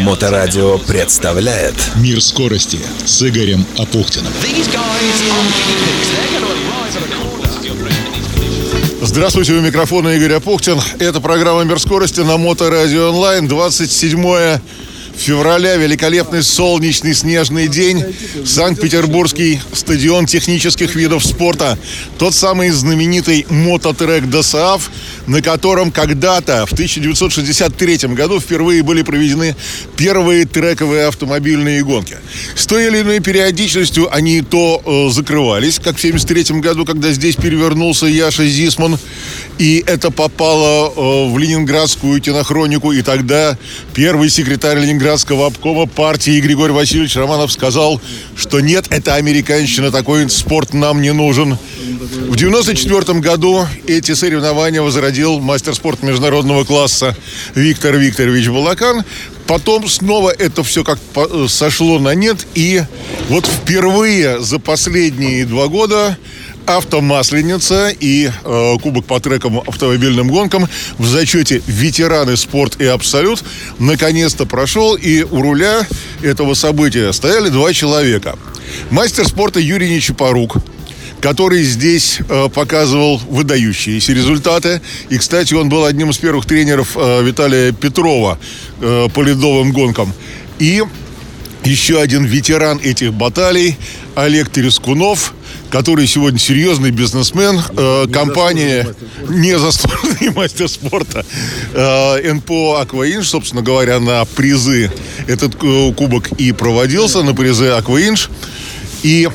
Моторадио представляет Мир скорости с Игорем Апухтиным. Здравствуйте, у микрофона Игорь Апухтин. Это программа «Мир скорости» на Моторадио онлайн. 27 февраля, великолепный солнечный снежный день. Санкт-Петербургский стадион технических видов спорта. Тот самый знаменитый мототрек ДОСААФ, на котором когда-то, в 1963 году, впервые были проведены первые трековые автомобильные гонки. С той или иной периодичностью они то э, закрывались, как в 1973 году, когда здесь перевернулся Яша Зисман, и это попало э, в ленинградскую кинохронику, и тогда первый секретарь Ленинградского обкома партии Григорий Васильевич Романов сказал, что нет, это американщина, такой спорт нам не нужен. В 1994 году эти соревнования возродил мастер спорта международного класса Виктор Викторович Балакан. Потом снова это все как сошло на нет. И вот впервые за последние два года автомасленица и э, кубок по трекам автомобильным гонкам в зачете ветераны спорт и абсолют наконец-то прошел и у руля этого события стояли два человека. Мастер спорта Юрий Нечапорук, который здесь э, показывал выдающиеся результаты. И, кстати, он был одним из первых тренеров э, Виталия Петрова э, по ледовым гонкам. И еще один ветеран этих баталий Олег Терескунов, который сегодня серьезный бизнесмен, э, компания незаслуженный мастер спорта э, НПО «Акваинж», собственно говоря, на призы этот э, кубок и проводился, на призы «Акваинж». И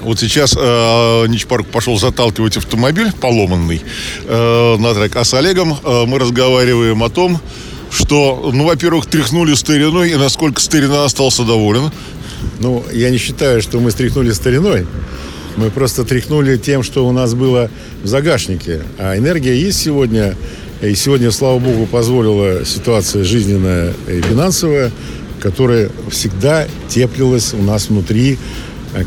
вот сейчас э, Ничпарк пошел заталкивать автомобиль поломанный э, на трек. А с Олегом э, мы разговариваем о том, что, ну, во-первых, тряхнули стариной, и насколько старина остался доволен. Ну, я не считаю, что мы стряхнули стариной. Мы просто тряхнули тем, что у нас было в загашнике. А энергия есть сегодня. И сегодня, слава богу, позволила ситуация жизненная и финансовая, которая всегда теплилась у нас внутри,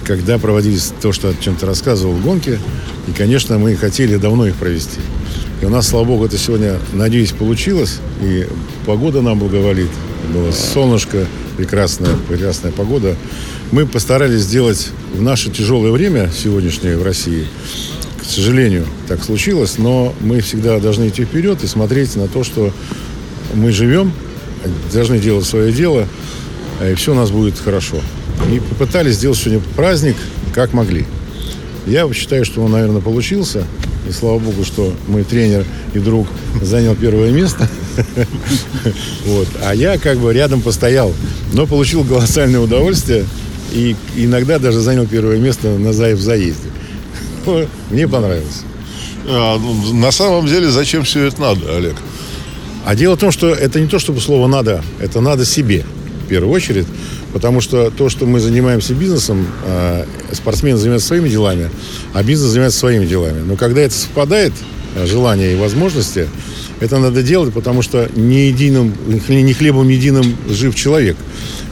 когда проводились то, что о чем-то рассказывал гонки. И, конечно, мы хотели давно их провести. И у нас, слава богу, это сегодня, надеюсь, получилось. И погода нам благоволит. Было солнышко, прекрасная, прекрасная погода. Мы постарались сделать в наше тяжелое время сегодняшнее в России, к сожалению, так случилось, но мы всегда должны идти вперед и смотреть на то, что мы живем, должны делать свое дело, и все у нас будет хорошо. И попытались сделать сегодня праздник, как могли. Я считаю, что он, наверное, получился. И слава богу, что мой тренер и друг занял первое место. Вот. А я как бы рядом постоял, но получил колоссальное удовольствие и иногда даже занял первое место на в заезде. Мне понравилось. А, ну, на самом деле, зачем все это надо, Олег? А дело в том, что это не то, чтобы слово «надо», это «надо себе» в первую очередь. Потому что то, что мы занимаемся бизнесом, э, спортсмены занимаются своими делами, а бизнес занимается своими делами. Но когда это совпадает, желания и возможности, это надо делать, потому что не единым, не хлебом единым жив человек.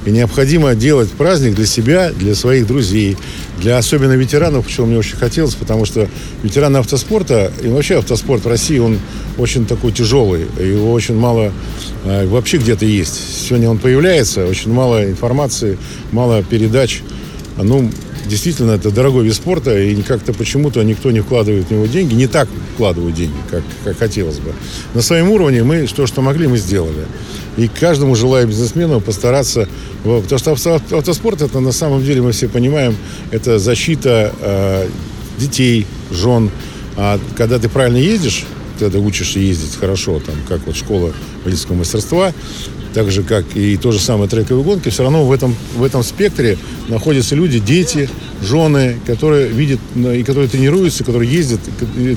И необходимо делать праздник для себя, для своих друзей, для особенно ветеранов, почему мне очень хотелось, потому что ветераны автоспорта, и вообще автоспорт в России, он очень такой тяжелый, его очень мало э, вообще где-то есть. Сегодня он появляется, очень мало информации, мало передач. Ну, действительно, это дорогой вид спорта, и как-то почему-то никто не вкладывает в него деньги, не так вкладывают деньги, как, как хотелось бы. На своем уровне мы то, что могли, мы сделали. И каждому желаю бизнесмену постараться, потому что автоспорт это на самом деле, мы все понимаем, это защита э, детей, жен. А когда ты правильно ездишь, когда учишься ездить хорошо, там, как вот школа водительского мастерства, так же, как и то же самое трековые гонки, все равно в этом, в этом спектре находятся люди, дети, жены, которые видят и которые тренируются, которые ездят.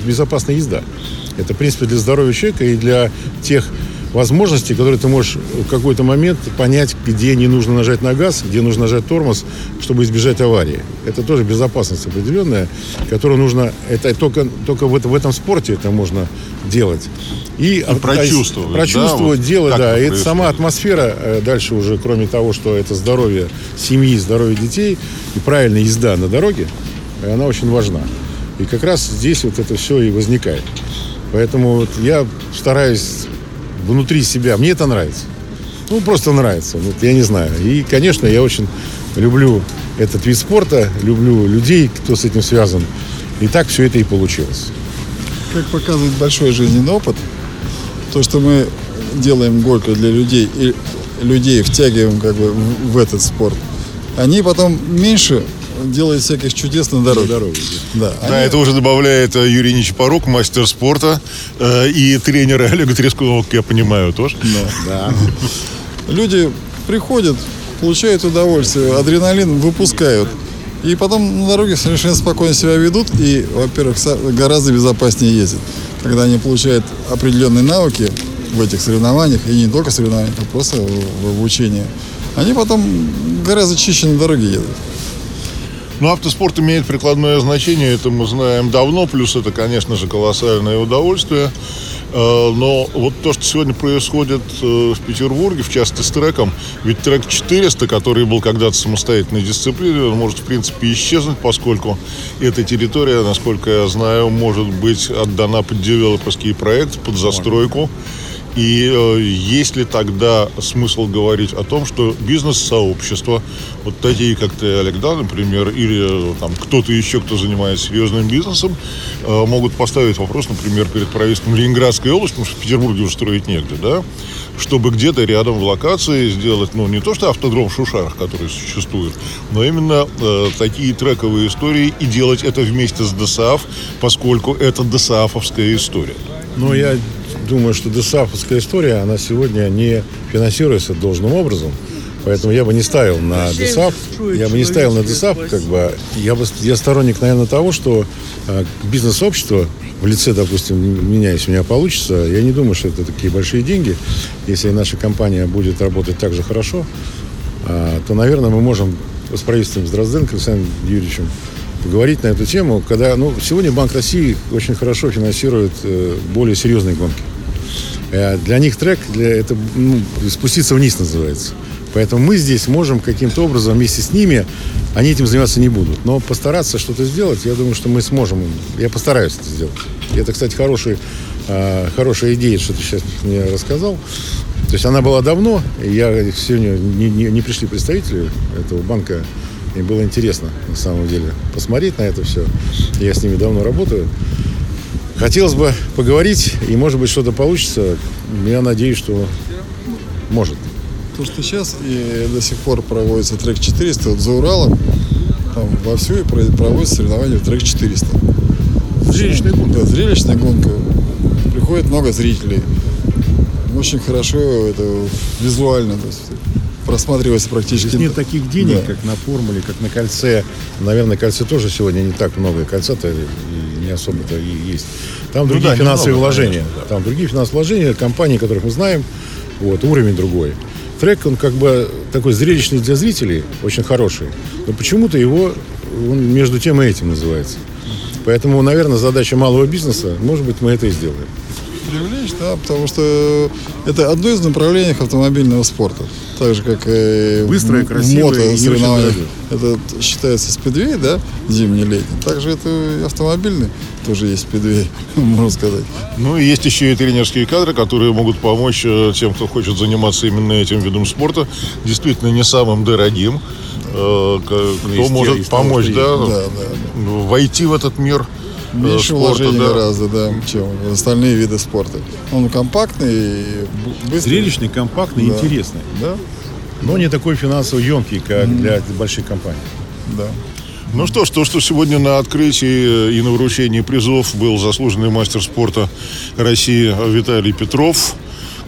Безопасная езда. Это, в принципе, для здоровья человека и для тех возможностей, которые ты можешь в какой-то момент понять, где не нужно нажать на газ, где нужно нажать тормоз, чтобы избежать аварии. Это тоже безопасность определенная, которую нужно... Это только, только в, это, в этом спорте это можно делать. И, и прочувствовать. Прочувствовать да, дело, вот да. И это сама атмосфера э, дальше уже, кроме того, что это здоровье семьи, здоровье детей и правильная езда на дороге, она очень важна. И как раз здесь вот это все и возникает. Поэтому вот я стараюсь внутри себя. Мне это нравится. Ну, просто нравится. Вот я не знаю. И, конечно, я очень люблю этот вид спорта, люблю людей, кто с этим связан. И так все это и получилось. Как показывает большой жизненный опыт, то, что мы делаем горько для людей и людей втягиваем как бы в, этот спорт, они потом меньше делают всяких чудес на дороге. На дороге, Да, Да, они- это уже добавляет э, Юрий Нечипорук, мастер спорта э, и тренер Олега Трескова, как я понимаю, тоже. Да. люди приходят, получают удовольствие, адреналин выпускают. И потом на дороге совершенно спокойно себя ведут и, во-первых, гораздо безопаснее ездят. Когда они получают определенные навыки в этих соревнованиях, и не только соревнованиях, а просто в, в обучении, они потом гораздо чище на дороге едут. Ну, автоспорт имеет прикладное значение, это мы знаем давно, плюс это, конечно же, колоссальное удовольствие. Э, Но вот то, что сегодня происходит э, в Петербурге, в частности с треком, ведь трек 400, который был когда-то самостоятельной дисциплиной, он может, в принципе, исчезнуть, поскольку эта территория, насколько я знаю, может быть отдана под девелоперский проект, под застройку. И э, есть ли тогда смысл говорить о том, что бизнес-сообщество, вот такие, как ты, Олег, да, например, или э, там кто-то еще, кто занимается серьезным бизнесом, э, могут поставить вопрос, например, перед правительством Ленинградской области, потому что в Петербурге уже строить негде, да, чтобы где-то рядом в локации сделать, ну, не то что автодром в Шушарах, который существует, но именно э, такие трековые истории и делать это вместе с ДСАФ, поскольку это ДСАФовская история. Но я думаю, что ДСАФовская история, она сегодня не финансируется должным образом. Поэтому я бы не ставил на ДСАФ. Я бы не ставил на ДСАФ, как бы. Я бы я сторонник, наверное, того, что э, бизнес-общество в лице, допустим, меня, если у меня получится, я не думаю, что это такие большие деньги. Если наша компания будет работать так же хорошо, а, то, наверное, мы можем с правительством с Дрозденко Александром Юрьевичем поговорить на эту тему, когда, ну, сегодня Банк России очень хорошо финансирует э, более серьезные гонки. Э, Для них трек, для это ну, спуститься вниз называется. Поэтому мы здесь можем каким-то образом вместе с ними, они этим заниматься не будут. Но постараться что-то сделать, я думаю, что мы сможем. Я постараюсь это сделать. Это, кстати, хороший, э, хорошая идея, что ты сейчас мне рассказал. То есть она была давно, и я сегодня не, не- не пришли представители этого банка. И было интересно, на самом деле, посмотреть на это все. Я с ними давно работаю. Хотелось бы поговорить, и, может быть, что-то получится. Я надеюсь, что может. То, что сейчас и до сих пор проводится трек 400, вот за Уралом там вовсю и про- проводится соревнования в трек 400. Зрелищная гонка. Да, зрелищная гонка. Приходит много зрителей. Очень хорошо это визуально. То есть просматривается практически. Здесь нет таких денег, Да. как на формуле, как на кольце. Наверное, кольце тоже сегодня не так много. Кольца-то не особо-то и есть. Там другие да, финансовые немного, вложения. конечно, да. Там другие финансовые вложения, компании, которых мы знаем. Вот, уровень другой. Трек, он как бы такой зрелищный для зрителей, очень хороший. Но почему-то его, он между тем и этим называется. Поэтому, наверное, задача малого бизнеса, может быть, мы это и сделаем. Привлечь, да, потому что это одно из направлений автомобильного спорта. Так же, как и Быстрое, красивое мото соревнованиях. Это считается спидвей, да, зимний, летний. Также это и автомобильный тоже есть спидвей, можно сказать. Ну и есть еще и тренерские кадры, которые могут помочь э, тем, кто хочет заниматься именно этим видом спорта, действительно не самым дорогим, э, к- кто из может помочь, да, Да, да, да. войти в этот мир Меньше спорта, вложений да. гораздо, да, чем остальные виды спорта. Он компактный и быстрый. Зрелищный, компактный, Да. интересный. Да, Но не такой финансово емкий, как для больших компаний. да. Ну что ж, то, что сегодня на открытии и на вручении призов был заслуженный мастер спорта России Виталий Петров,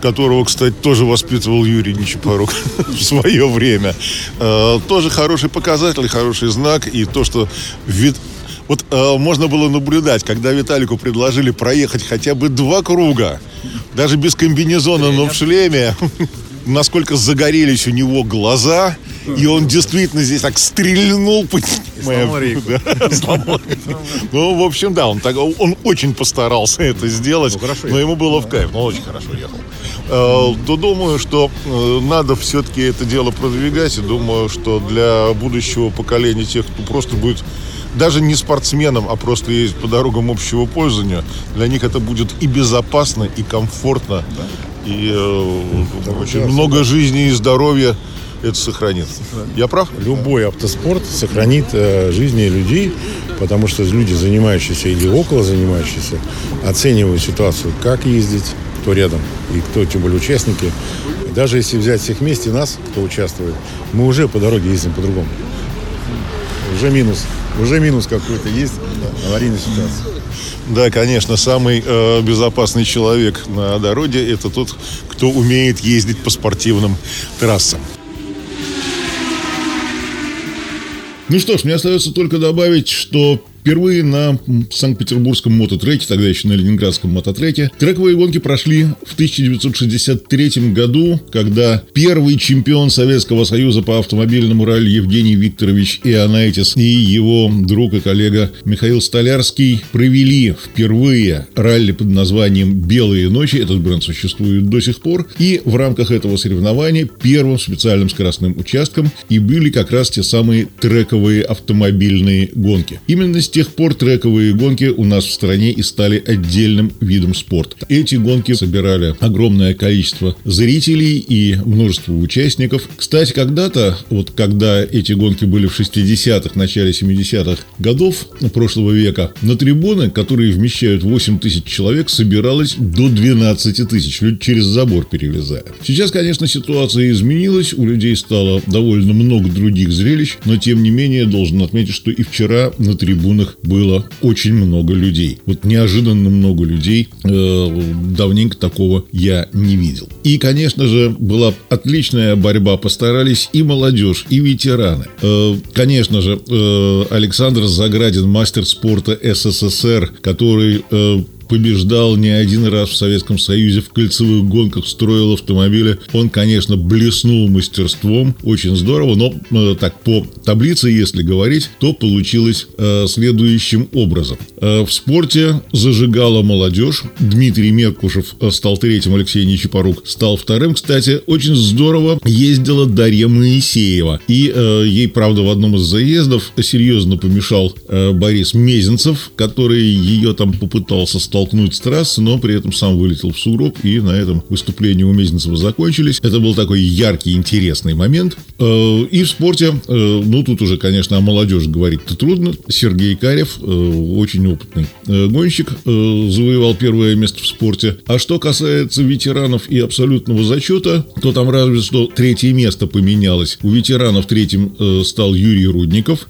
которого, кстати, тоже воспитывал Юрий Нечипорук в свое время. Э, Тоже хороший показатель, хороший знак. И то, что вид... Вот э, можно было наблюдать, когда Виталику предложили проехать хотя бы два круга, даже без комбинезона, но в шлеме, насколько загорелись у него глаза, и он действительно здесь так стрельнул. Ну, в общем, да, он, так, он очень постарался это сделать, Ну, но ему было в кайф, но очень хорошо ехал. Э, То думаю, что э, надо все-таки это дело продвигать, и думаю, что для будущего поколения тех, кто просто будет даже не спортсменом, а просто ездить по дорогам общего пользования, для них это будет и безопасно, и комфортно, И э, очень много жизни и здоровья это сохранит. Я прав? Любой автоспорт сохранит э, жизни людей, потому что люди, занимающиеся или около занимающиеся, оценивают ситуацию, как ездить, кто рядом и кто, тем более, участники. Даже если взять всех вместе нас, кто участвует, мы уже по дороге ездим по-другому. Уже минус. Уже минус какой-то есть аварийная ситуация. Да, конечно, самый э, безопасный человек на дороге это тот, кто умеет ездить по спортивным трассам. Ну что ж, мне остается только добавить, что Впервые на Санкт-Петербургском мототреке, тогда еще на Ленинградском мототреке, трековые гонки прошли в 1963 году, когда первый чемпион Советского Союза по автомобильному ралли Евгений Викторович Ионайтис и его друг и коллега Михаил Столярский провели впервые ралли под названием «Белые ночи». Этот бренд существует до сих пор. И в рамках этого соревнования первым специальным скоростным участком и были как раз те самые трековые автомобильные гонки. Именно с тех пор трековые гонки у нас в стране и стали отдельным видом спорта. Эти гонки собирали огромное количество зрителей и множество участников. Кстати, когда-то, вот когда эти гонки были в 60-х, начале 70-х годов прошлого века, на трибуны, которые вмещают 8 тысяч человек, собиралось до 12 тысяч. Люди через забор перелезая. Сейчас, конечно, ситуация изменилась, у людей стало довольно много других зрелищ, но тем не менее должен отметить, что и вчера на трибунах которых было очень много людей. Вот неожиданно много людей. Э, давненько такого я не видел. И, конечно же, была отличная борьба. Постарались и молодежь, и ветераны. Э, конечно же, э, Александр Заградин, мастер спорта СССР, который побеждал не один раз в Советском Союзе в кольцевых гонках, строил автомобили. Он, конечно, блеснул мастерством, очень здорово, но э, так по таблице, если говорить, то получилось э, следующим образом. Э, в спорте зажигала молодежь. Дмитрий Меркушев э, стал третьим, Алексей Нечипорук стал вторым. Кстати, очень здорово ездила Дарья Моисеева. И э, ей, правда, в одном из заездов серьезно помешал э, Борис Мезенцев, который ее там попытался столкнуть столкнуть с трассы, но при этом сам вылетел в сугроб, и на этом выступления у Мезенцева закончились. Это был такой яркий, интересный момент. Э, и в спорте, э, ну, тут уже, конечно, о молодежи говорить-то трудно. Сергей Карев, э, очень опытный гонщик, завоевал первое место в спорте. А что касается ветеранов и абсолютного зачета, то там разве что третье место поменялось. У ветеранов третьим стал Юрий Рудников,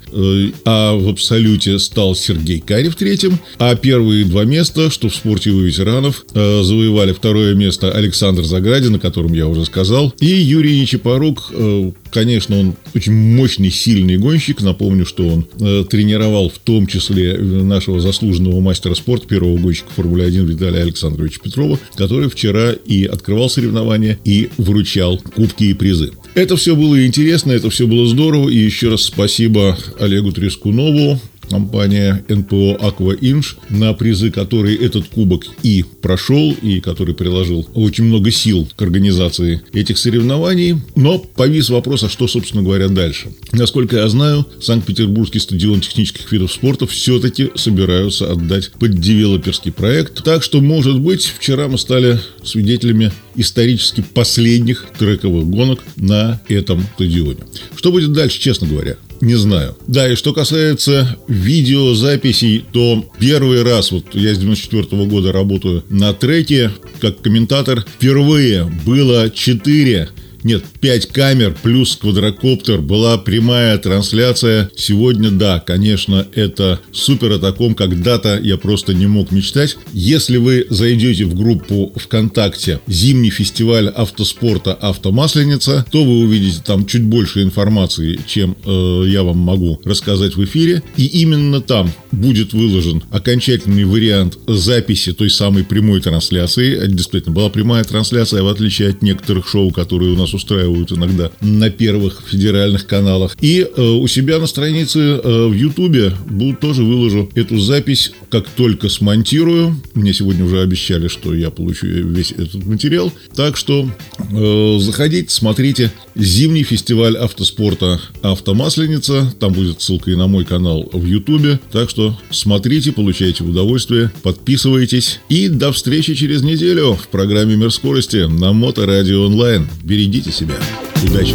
а в абсолюте стал Сергей Карев третьим, а первые два места что в спорте у ветеранов э, завоевали второе место Александр Заградин, о котором я уже сказал, и Юрий Нечипорук, э, конечно, он очень мощный, сильный гонщик. Напомню, что он э, тренировал в том числе нашего заслуженного мастера спорта, первого гонщика Формулы-1 Виталия Александровича Петрова, который вчера и открывал соревнования, и вручал кубки и призы. Это все было интересно, это все было здорово. И еще раз спасибо Олегу Трескунову, компания НПО «Аква Инж», на призы которой этот кубок и прошел, и который приложил очень много сил к организации этих соревнований. Но повис вопрос, а что, собственно говоря, дальше? Насколько я знаю, Санкт-Петербургский стадион технических видов спорта все-таки собираются отдать под девелоперский проект. Так что, может быть, вчера мы стали свидетелями исторически последних трековых гонок на этом стадионе. Что будет дальше, честно говоря? Не знаю. Да, и что касается видеозаписей, то первый раз, вот я с 94 -го года работаю на треке, как комментатор, впервые было 4 нет, 5 камер плюс квадрокоптер, была прямая трансляция. Сегодня, да, конечно, это супер о таком, когда-то я просто не мог мечтать. Если вы зайдете в группу ВКонтакте «Зимний фестиваль автоспорта «Автомасленица», то вы увидите там чуть больше информации, чем э, я вам могу рассказать в эфире. И именно там будет выложен окончательный вариант записи той самой прямой трансляции. Действительно была прямая трансляция, в отличие от некоторых шоу, которые у нас устраивают иногда на первых федеральных каналах. И э, у себя на странице э, в Ютубе буду тоже выложу эту запись, как только смонтирую. Мне сегодня уже обещали, что я получу весь этот материал. Так что э, заходите, смотрите. Зимний фестиваль автоспорта «Автомасленица». Там будет ссылка и на мой канал в Ютубе. Так что смотрите, получайте удовольствие, подписывайтесь. И до встречи через неделю в программе «Мир скорости» на Моторадио онлайн. Берегите себя. Удачи!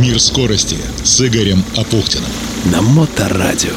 Мир скорости с Игорем Апухтиным. На Моторадио.